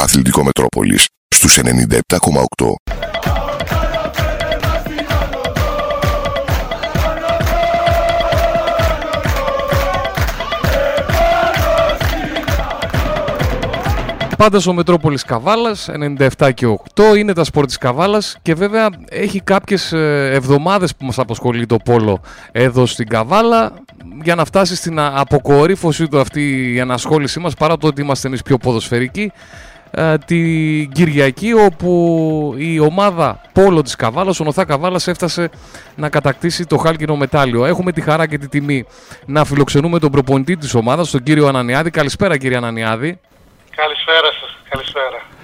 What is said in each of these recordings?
Αθλητικό Μετρόπολης στους 97,8. Πάντα στο Μετρόπολης Καβάλας, 97 και 8, είναι τα σπορ της Καβάλας και βέβαια έχει κάποιες ε, εβδομάδες που μας απασχολεί το πόλο εδώ στην Καβάλα για να φτάσει στην αποκορύφωση του αυτή η ανασχόλησή μας παρά το ότι είμαστε εμείς πιο ποδοσφαιρικοί ε, την Κυριακή όπου η ομάδα Πόλο της Καβάλας, ο Νοθά Καβάλας έφτασε να κατακτήσει το χάλκινο μετάλλιο. Έχουμε τη χαρά και τη τιμή να φιλοξενούμε τον προπονητή της ομάδας, τον κύριο Ανανιάδη. Καλησπέρα κύριε Ανανιάδη. Καλησπέρα σας. Καλησπέρα.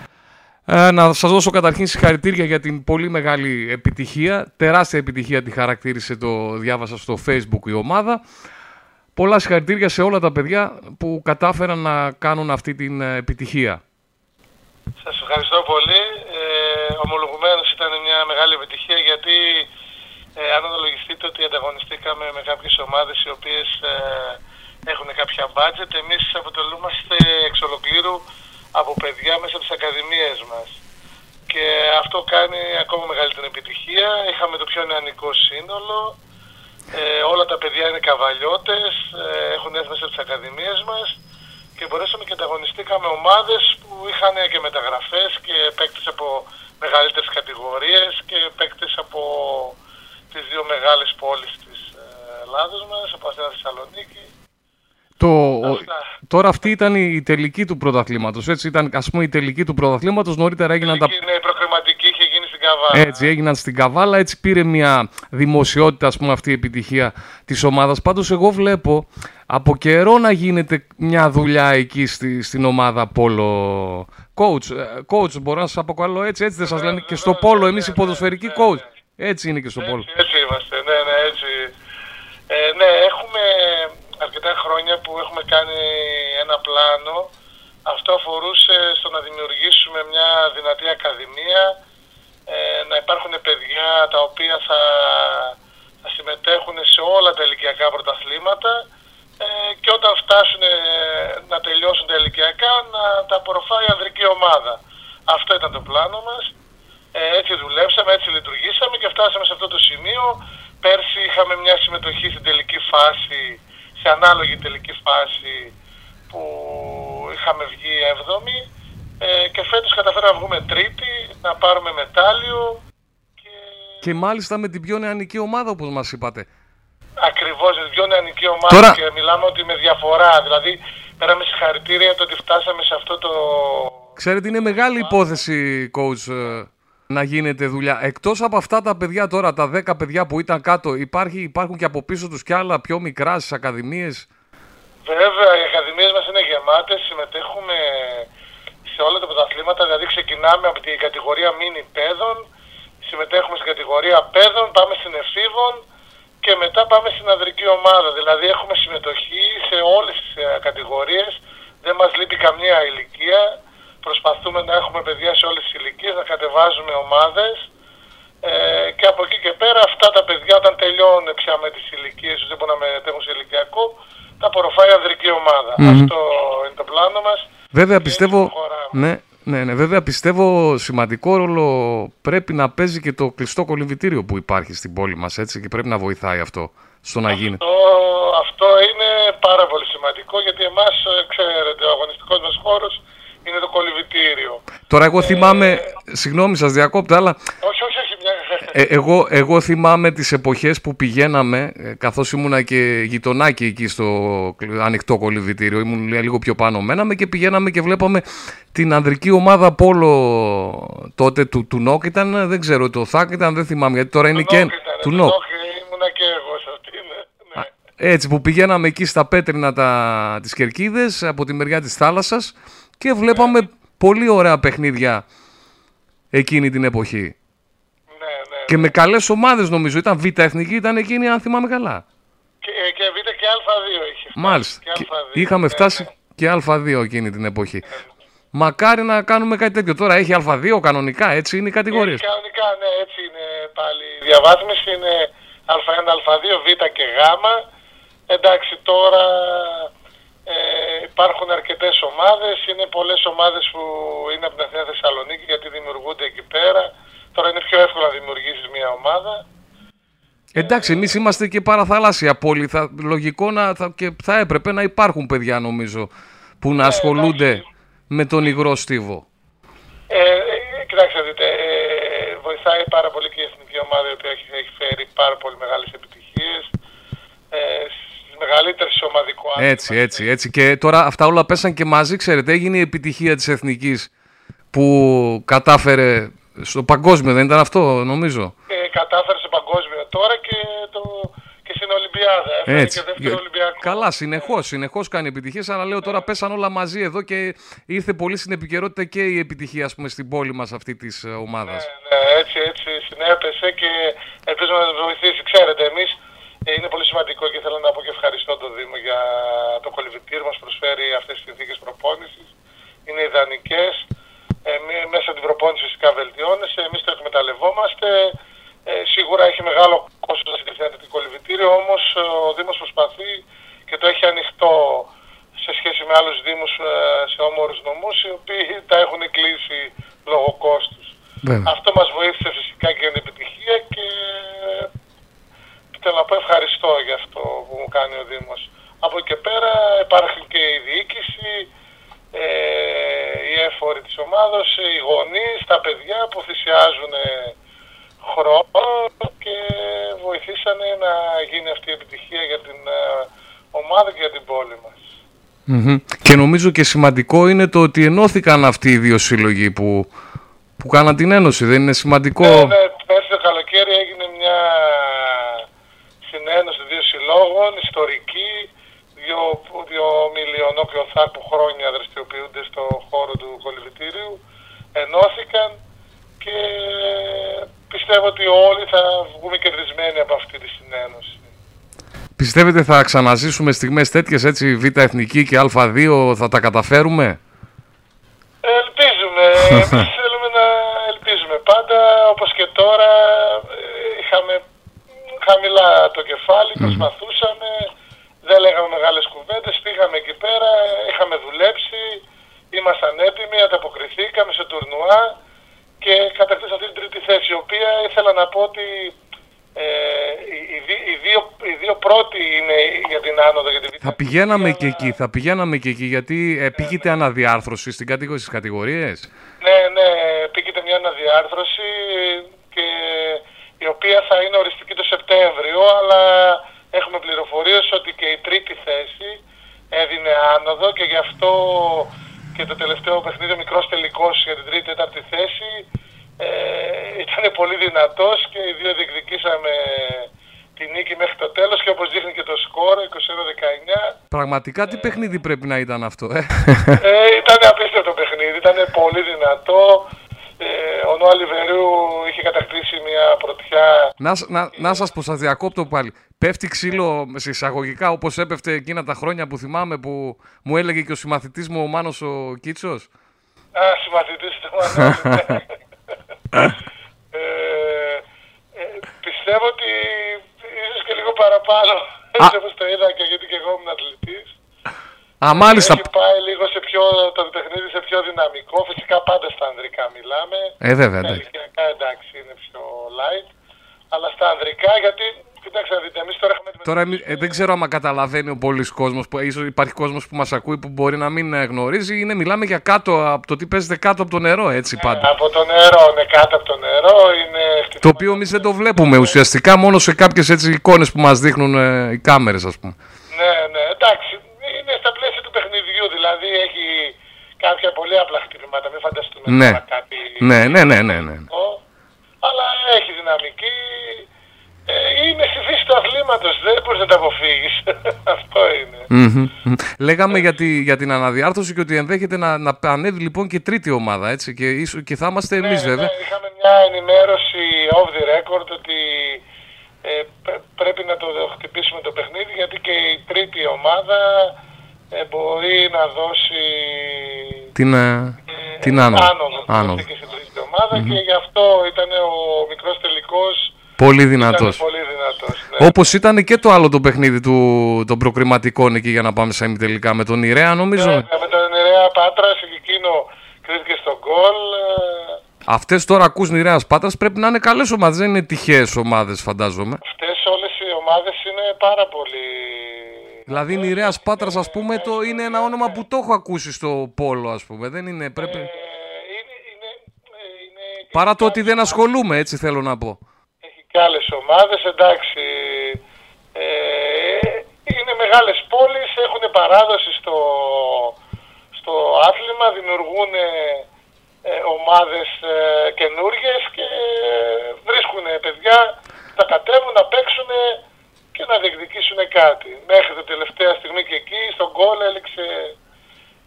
Ε, να σας δώσω καταρχήν συγχαρητήρια για την πολύ μεγάλη επιτυχία. Τεράστια επιτυχία τη χαρακτήρισε το διάβασα στο facebook η ομάδα. Πολλά συγχαρητήρια σε όλα τα παιδιά που κατάφεραν να κάνουν αυτή την ε, επιτυχία. Σας ευχαριστώ πολύ. Ε, ομολογουμένως ήταν μια μεγάλη επιτυχία γιατί ε, αν αναλογιστείτε ότι ανταγωνιστήκαμε με κάποιες ομάδες οι οποίες ε, έχουν κάποια budget, εμείς αποτελούμαστε εξ ολοκλήρου από παιδιά μέσα από τις ακαδημίες μας. Και αυτό κάνει ακόμα μεγαλύτερη επιτυχία. Είχαμε το πιο νεανικό σύνολο. Ε, όλα τα παιδιά είναι καβαλιώτες, ε, έχουν έρθει μέσα από τις ακαδημίες μας και μπορέσαμε και ανταγωνιστήκαμε ομάδες που είχαν και μεταγραφές και παίκτες από μεγαλύτερες κατηγορίες και παίκτες από τις δύο μεγάλες πόλεις της ε, Ελλάδος μας, από Αθήνα Θεσσαλονίκη. Το, τώρα αυτή ήταν η τελική του πρωταθλήματος. Έτσι ήταν, ας πούμε, η τελική του πρωταθλήματος. Νωρίτερα έγιναν τα. Ναι, η προκριματική είχε γίνει στην Καβάλα. Έτσι, έγιναν στην Καβάλα. Έτσι πήρε μια δημοσιότητα, ας πούμε, αυτή η επιτυχία της ομάδας. Πάντως, εγώ βλέπω από καιρό να γίνεται μια δουλειά εκεί στη, στην ομάδα Πόλο. Coach, ε, coach, μπορώ να σας αποκαλώ έτσι, έτσι δεν σας λένε και στο Πόλο, εμείς οι ποδοσφαιρικοί coach. Έτσι είναι και στο Πόλο. Έτσι είμαστε, ναι, ναι, έτσι. Ε, ναι, έχουμε αρκετά χρόνια που έχουμε κάνει ένα πλάνο. Αυτό αφορούσε στο να δημιουργήσουμε μια δυνατή ακαδημία, ε, να υπάρχουν παιδιά τα οποία θα, θα συμμετέχουν σε όλα τα ηλικιακά πρωταθλήματα ε, και όταν φτάσουν ε, να τελειώσουν τα ηλικιακά να τα απορροφάει η ανδρική ομάδα. Αυτό ήταν το πλάνο μας. έτσι δουλέψαμε, έτσι λειτουργήσαμε και φτάσαμε σε αυτό το σημείο. Πέρσι είχαμε μια συμμετοχή στην τελική φάση σε ανάλογη τελική φάση που είχαμε βγει 7η ε, και φέτος καταφέραμε να βγούμε τρίτη, να πάρουμε μετάλλιο και... και μάλιστα με την πιο νεανική ομάδα όπως μας είπατε. Ακριβώς, την πιο νεανική ομάδα και μιλάμε ότι με διαφορά, δηλαδή πέραμε συγχαρητήρια το ότι φτάσαμε σε αυτό το... Ξέρετε είναι μεγάλη υπόθεση coach ε, να γίνεται δουλειά. Εκτός από αυτά τα παιδιά τώρα, τα 10 παιδιά που ήταν κάτω, υπάρχει, υπάρχουν και από πίσω τους κι άλλα πιο μικρά στις ακαδημίες; Βέβαια, οι ακαδημίες μας είναι γεμάτες, συμμετέχουμε σε όλα τα πρωταθλήματα, δηλαδή ξεκινάμε από την κατηγορία μίνι παιδών, συμμετέχουμε στην κατηγορία παιδών, πάμε στην εφήβων και μετά πάμε στην ανδρική ομάδα. Δηλαδή έχουμε συμμετοχή σε όλες τις ε, κατηγορίες, δεν μας λείπει καμία ηλικία προσπαθούμε να έχουμε παιδιά σε όλες τις ηλικίες, να κατεβάζουμε ομάδες ε, και από εκεί και πέρα αυτά τα παιδιά όταν τελειώνουν πια με τις ηλικίες τους, δεν μπορούν να μετέχουν σε ηλικιακό, τα απορροφάει η ανδρική Αυτό είναι το πλάνο μας. Βέβαια πιστεύω, ναι, ναι, ναι, βέβαια πιστεύω σημαντικό ρόλο πρέπει να παίζει και το κλειστό κολυμβητήριο που υπάρχει στην πόλη μας έτσι και πρέπει να βοηθάει αυτό στο να γίνει. Αυτό, αυτό είναι πάρα πολύ σημαντικό γιατί εμάς, ξέρετε, ο αγωνιστικός μας χώρος είναι το κολυβητήριο. Τώρα εγώ θυμάμαι, ε... συγγνώμη σας διακόπτω, αλλά... Όχι, όχι, όχι. Ε, εγώ, εγώ θυμάμαι τις εποχές που πηγαίναμε, ε, καθώς ήμουνα και γειτονάκι εκεί στο ανοιχτό κολυβητήριο, ήμουν λίγο πιο πάνω μέναμε και πηγαίναμε και βλέπαμε την ανδρική ομάδα Πόλο τότε του, του ΝΟΚ ήταν, δεν ξέρω, το ΘΑΚ ήταν, δεν θυμάμαι, γιατί τώρα είναι και... Ήταν, του ΝΟΚ. Ήμουνα και εγώ σε αυτή, ναι. ναι. Έτσι που πηγαίναμε εκεί στα πέτρινα τα, τις κερκίδες από τη μεριά της θάλασσας και βλέπαμε ναι. πολύ ωραία παιχνίδια εκείνη την εποχή. Ναι, ναι, και με καλές ομάδες νομίζω. Ήταν Β' Εθνική, ήταν εκείνη αν θυμάμαι καλά. Και, και Β' και Α2 είχε. Μάλιστα. Και είχαμε φτάσει και Α2 εκείνη την εποχή. Μακάρι να κάνουμε κάτι τέτοιο. Τώρα έχει Α2 κανονικά, έτσι είναι οι κατηγορίες. κανονικά, ναι, έτσι είναι πάλι. Η διαβάθμιση είναι Α1, Α2, Β και Γ. Εντάξει, τώρα ε, υπάρχουν αρκετές ομάδες, είναι πολλές ομάδες που είναι από την Αθήνα Θεσσαλονίκη γιατί δημιουργούνται εκεί πέρα. Τώρα είναι πιο εύκολο να δημιουργήσεις μια ομάδα. Εντάξει, εμείς είμαστε και παραθαλάσσια πόλη. Θα, λογικό να, θα, και θα έπρεπε να υπάρχουν παιδιά νομίζω που να ασχολούνται εντάξει. με τον υγρό στίβο. Ε, ε, κοιτάξτε, δείτε, ε, βοηθάει πάρα πολύ και η εθνική ομάδα η οποία έχει, έχει φέρει πάρα πολύ μεγάλες επιτυχίες. Ε, στις μεγαλύτερες σε ομαδικό άθλημα. Έτσι, έτσι, έτσι. Και τώρα αυτά όλα πέσαν και μαζί, ξέρετε, έγινε η επιτυχία της εθνικής που κατάφερε στο παγκόσμιο, δεν ήταν αυτό νομίζω. Ε, κατάφερε σε παγκόσμιο τώρα και, το, και στην Ολυμπιάδα. Έφερε Έτσι. και δεύτερο Ολυμπιακό. Καλά, συνεχώς, συνεχώς κάνει επιτυχίες, αλλά λέω τώρα πέσαν όλα μαζί εδώ και ήρθε πολύ στην επικαιρότητα και η επιτυχία, ας πούμε, στην πόλη μας αυτή της ε, ομάδας. Ναι, ναι, έτσι, έτσι συνέπεσε και ελπίζουμε να μας βοηθήσει. Ξέρετε, εμείς ε, είναι πολύ σημαντικό και θέλω να πω και ευχαριστώ τον Δήμο για το κολυβητήριο μας προσφέρει αυτές τις συνθήκες προπόνησης. Είναι ιδανικές. Ε, μη- μέσα από την προπόνησης φυσικά βελτιώνεσαι. Εμείς το εκμεταλλευόμαστε. Ε, σίγουρα έχει μεγάλο κόστος να συγκριθεί το κολυβητήριο, όμως ε, ο Δήμος προσπαθεί και το έχει ανοιχτό σε σχέση με άλλους Δήμους ε, σε όμορους νομούς οι οποίοι τα έχουν κλείσει λόγω κόστους. Βέβαια. Αυτό μας βοήθησε φυσικά και για την επιτυχία και θέλω να πω ευχαριστώ για αυτό που μου κάνει ο Δήμος. Από εκεί και πέρα υπάρχει και η διοίκηση, ε, οι έφοροι της ομάδος, οι γονείς, τα παιδιά που θυσιάζουν ε, χρόνο και βοηθήσανε να γίνει αυτή η επιτυχία για την ε, ομάδα και για την πόλη μας. Μμμ. Και νομίζω και σημαντικό είναι το ότι ενώθηκαν αυτοί οι δύο σύλλογοι που, που κάναν την ένωση. Δεν είναι σημαντικό. Ναι, ναι, πέρσι το καλοκαίρι έγινε μια συνένωση δύο συλλόγων, ιστορική, δύο, δύο μιλιονό και οθάρ που χρόνια δραστηριοποιούνται στο χώρο του κολυβητήριου, ενώθηκαν και πιστεύω ότι όλοι θα βγούμε κερδισμένοι από αυτή τη συνένωση. Πιστεύετε θα ξαναζήσουμε στιγμές τέτοιες έτσι Β' Εθνική και Α2 θα τα καταφέρουμε; Ελπίζουμε, εμείς θέλουμε να ελπίζουμε πάντα, όπως και τώρα ε, είχαμε χαμηλά το κεφάλι, προσπαθούσαμε, δεν λέγαμε μεγάλες κουβέντες, πήγαμε εκεί πέρα, είχαμε δουλέψει, ήμασταν έτοιμοι, ανταποκριθήκαμε σε τουρνουά και κατακτήσαμε αυτή την τρίτη θέση, η οποία ήθελα να πω ότι ε, οι, οι δι- οι δύο, οι δύο πρώτοι είναι για την άνοδο. Για την Θα πηγαίναμε και αλλά- εκεί, θα πηγαίναμε και εκεί γιατί ε, πήγεται αναδιάρθρωση στην κατηγο- στις κατηγορίες. Ναι, ναι, πήγεται μια αναδιάρθρωση και η οποία θα είναι οριστική το Σεπτέμβριο, αλλά έχουμε πληροφορίες ότι και η τρίτη θέση έδινε άνοδο και γι' αυτό και το τελευταίο παιχνίδι, ο μικρός τελικός για την τρίτη τέταρτη θέση, ε, ήταν πολύ δυνατός και οι δύο διεκδικήσαμε τη νίκη μέχρι το τέλος και όπως δείχνει και το σκορ, 21-19, Πραγματικά τι παιχνίδι πρέπει να ήταν αυτό, ε; ε, ήταν απίστευτο παιχνίδι, ήταν πολύ δυνατό. Ε, ο Νόα Λιβερίου είχε κατακτήσει μια πρωτιά. να, σ- να, να σας πω, σας διακόπτω πάλι. Πέφτει ξύλο σε εισαγωγικά όπως έπεφτε εκείνα τα χρόνια που θυμάμαι που μου έλεγε και ο συμμαθητής μου ο Μάνος ο Κίτσος; Α, συμμαθητής του Μανώλη. ναι. ε, ε, πιστεύω ότι ίσως και λίγο παραπάνω, έτσι όπως το είδα και γιατί και εγώ ήμουν αθλητής. Α, μάλιστα. Έχει πάει λίγο σε πιο, το παιχνίδι σε πιο δυναμικό. Φυσικά πάντα στα ανδρικά μιλάμε. Ε, βέβαια, Στα εντάξει. ηλικιακά εντάξει είναι πιο light. Αλλά στα ανδρικά γιατί, κοιτάξτε να δείτε, εμείς τώρα έχουμε Τώρα εμεί- ε, δεν ξέρω άμα καταλαβαίνει ο πολλής κόσμος, που ίσως υπάρχει κόσμος που μας ακούει που μπορεί να μην ε, γνωρίζει. Είναι, μιλάμε για κάτω από το τι παίζεται κάτω από το νερό, έτσι πάντα. Από το νερό, είναι κάτω από το νερό, είναι Το οποίο εμείς δεν το βλέπουμε ουσιαστικά μόνο σε κάποιες έτσι εικόνες που μας δείχνουν ε, οι κάμερες ας πούμε. Ναι, ναι, εντάξει. Είναι στα πλαίσια του παιχνιδιού, δηλαδή έχει κάποια πολύ απλά χτυπήματα, μην φανταστούμε Ναι. τώρα κάτι... Ναι, ναι, ναι, ναι, ναι. Αλλά έχει δυναμική. Ε, είναι στη φύση του αθλήματος, δεν μπορείς να τα αποφύγεις. Αυτό είναι. Μμμ, μμμ. Λέγαμε για, τη, για την αναδιάρθρωση και ότι ενδέχεται να, να ανέβει λοιπόν και τρίτη ομάδα έτσι και, ίσο- και θα είμαστε εμείς Ναι, βέβαια. ναι, είχαμε μια ενημέρωση off the record ότι ε, πε- πρέπει να το χτυπήσουμε το παιχνίδι γιατί και η τρίτη ομάδα ε, μπορεί να δώσει Την, ε, ε, την άνοδο. άνοδο, άνοδο. και στην τρίτη ομάδα και γι' αυτό ήταν ο μικρός τελικός Πολύ ήταν δυνατός. πολύ δυνατός. ναι. Όπως ήταν και το άλλο το παιχνίδι του, των προκριματικών εκεί για να πάμε σε τελικά με τον Ιρέα νομίζω. Ναι, με τον Ιρέα Πάτρας και εκείνο κρίθηκε στο γκολ. ε, Αυτές τώρα ακούς Ιρέας Πάτρας πρέπει να είναι καλές ομάδες, δεν είναι τυχαίες ομάδες φαντάζομαι. Αυτές όλες οι ομάδες είναι πάρα πολύ... Δηλαδή η Ιρέας Πάτρας ας πούμε το είναι ένα όνομα που το έχω ακούσει στο Πόλο ας πούμε. Δεν είναι, πρέπει... Ε, είναι, είναι, ε, είναι, Παρά το ότι δεν ασχολούμαι έτσι θέλω να πω. Έχει και άλλες ομάδες, εντάξει. Ε, είναι μεγάλες πόλεις, έχουν παράδοση στο, στο άθλημα, δημιουργούν ε, ομάδες ε, καινούργιες και βρίσκουν παιδιά, τα κατέβουν να παίξουν και να διεκδικήσουν κάτι. Μέχρι την τελευταία στιγμή και εκεί, στον γκολ έληξε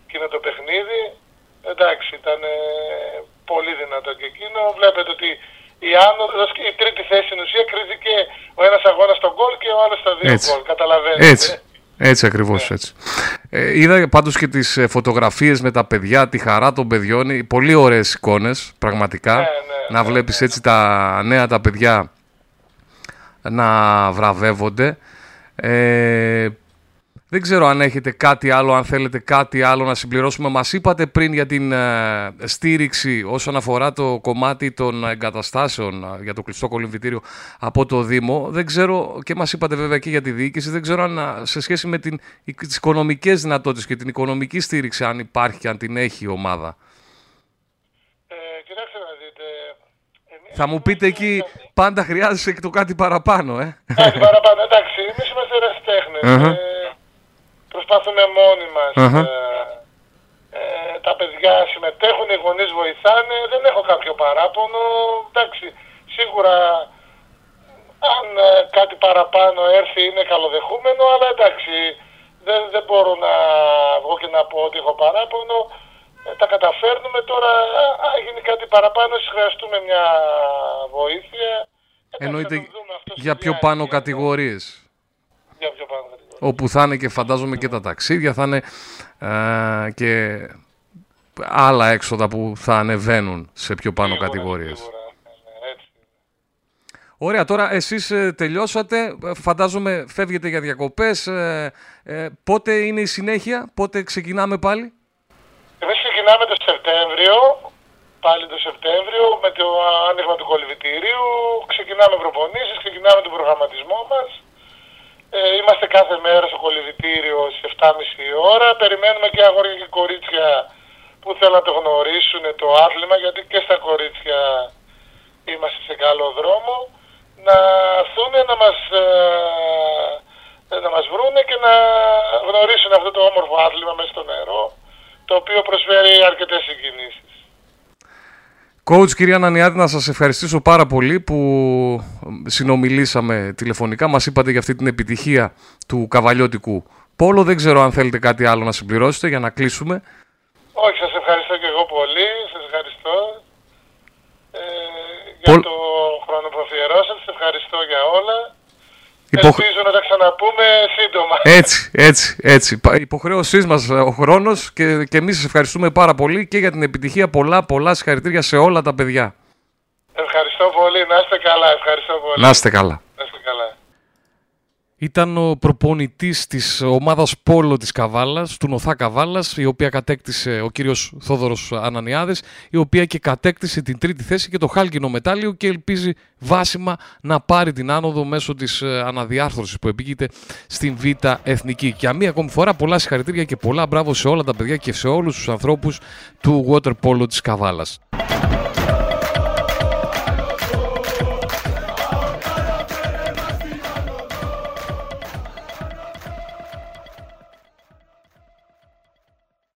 εκείνο το παιχνίδι. Εντάξει, ήταν ε, πολύ δυνατό και εκείνο. Βλέπετε ότι η άνοδος και η τρίτη θέση στην ουσία κρίθηκε ο ένας αγώνας στον γκολ και ο άλλος στα δύο Έτσι. γκολ. Καταλαβαίνετε. Έτσι. Έτσι ακριβώς έτσι. Ε, είδα πάντως και τις ε, φωτογραφίες με τα παιδιά, τη χαρά των παιδιών, ε, πολύ ωραίες εικόνες πραγματικά. Ναι, ναι, να ναι, βλέπεις έτσι τα νέα τα παιδιά να βραβεύονται. Ε, δεν ξέρω αν έχετε κάτι άλλο, αν θέλετε κάτι άλλο να συμπληρώσουμε. Μας είπατε πριν για την ε, στήριξη όσον αφορά το κομμάτι των εγκαταστάσεων ε, για το κλειστό κολυμβητήριο από το Δήμο. Δεν ξέρω, και μας είπατε βέβαια και για τη διοίκηση, δεν ξέρω αν ε, σε σχέση με την, τις οικονομικές δυνατότητες και την οικονομική στήριξη αν υπάρχει και αν την έχει η ομάδα. Ε, κοιτάξτε να δείτε. εμείς Θα μου πείτε είμαστε- εκεί πάντα χρειάζεσαι και το κάτι παραπάνω, ε. Κάτι παραπάνω. Εντάξει, εμείς είμαστε ερασιτέχνες. Αχα. Ε, προσπαθούμε μόνοι μας. Αχα. Ε, ε, τα παιδιά συμμετέχουν, οι γονείς βοηθάνε. Δεν έχω κάποιο παράπονο. Εντάξει, σίγουρα αν ε, κάτι παραπάνω έρθει είναι καλοδεχούμενο, αλλά εντάξει, δεν, δεν μπορώ να βγω και να πω ότι έχω παράπονο. Ε, τα καταφέρνουμε τώρα, α- αν γίνει κάτι παραπάνω, ίσως χρειαστούμε μια βοήθεια. Εντάξει, Εννοείται θα το δούμε αυτό στη για πιο διάρκεια. πάνω κατηγορίες. Για πιο πάνω κατηγορία. Όπου θα είναι και φαντάζομαι και τα ταξίδια, θα είναι ε, και άλλα έξοδα που θα ανεβαίνουν σε πιο πάνω Σίγουρα, κατηγορίες. σίγουρα, ναι, ναι, έτσι. Ωραία, τώρα εσείς ε, τελειώσατε, ε, φαντάζομαι φεύγετε για διακοπές, ε, ε, πότε είναι η συνέχεια, πότε ξεκινάμε πάλι; Εμείς ξεκινάμε το Σεπτέμβριο, πάλι το Σεπτέμβριο, με το άνοιγμα του κολυβητηρίου. Ξεκινάμε προπονήσεις, ξεκινάμε τον προγραμματισμό μας. Ε, είμαστε κάθε μέρα στο κολυβητήριο στις 7.30 η ώρα. Περιμένουμε και αγόρια και κορίτσια που θέλουν να το γνωρίσουν το άθλημα, γιατί και στα κορίτσια είμαστε σε καλό δρόμο. Να έρθουν να μας, ε, να μας βρούνε και να γνωρίσουν αυτό το όμορφο άθλημα μέσα στο νερό, το οποίο προσφέρει αρκετές συγκινήσεις. Coach κυρία Ανανιάδη, να σας ευχαριστήσω πάρα πολύ που συνομιλήσαμε τηλεφωνικά. Μας είπατε για αυτή την επιτυχία του καβαλιώτικου πόλο. Δεν ξέρω αν θέλετε κάτι άλλο να συμπληρώσετε για να κλείσουμε. Όχι, σας ευχαριστώ και εγώ πολύ. Σας ευχαριστώ ε, για Πολ- το χρόνο που αφιερώσατε. Σας ευχαριστώ για όλα. Υποχ- Ελπίζω να τα ξαναπούμε σύντομα. Έτσι, έτσι, έτσι. Πα- Υποχρέωσής μας ο χρόνος και, και εμείς σας ευχαριστούμε πάρα πολύ και για την επιτυχία. Πολλά, πολλά συγχαρητήρια σε όλα τα παιδιά. Ευχαριστώ πολύ. Να είστε καλά. Ευχαριστώ πολύ. Να είστε καλά. Να είστε καλά. Ήταν ο προπονητής της ομάδας Πόλο της Καβάλας, του Νοθά Καβάλας, η οποία κατέκτησε ο κύριος Θόδωρος Ανανιάδης, η οποία και κατέκτησε την τρίτη θέση και το χάλκινο μετάλλιο και ελπίζει βάσιμα να πάρει την άνοδο μέσω της ε, αναδιάρθρωσης που επίκειται στην Β' Εθνική. Και μία ακόμη φορά πολλά συγχαρητήρια και πολλά μπράβο σε όλα τα παιδιά και σε όλους τους ανθρώπους του Water Polo της Καβάλας.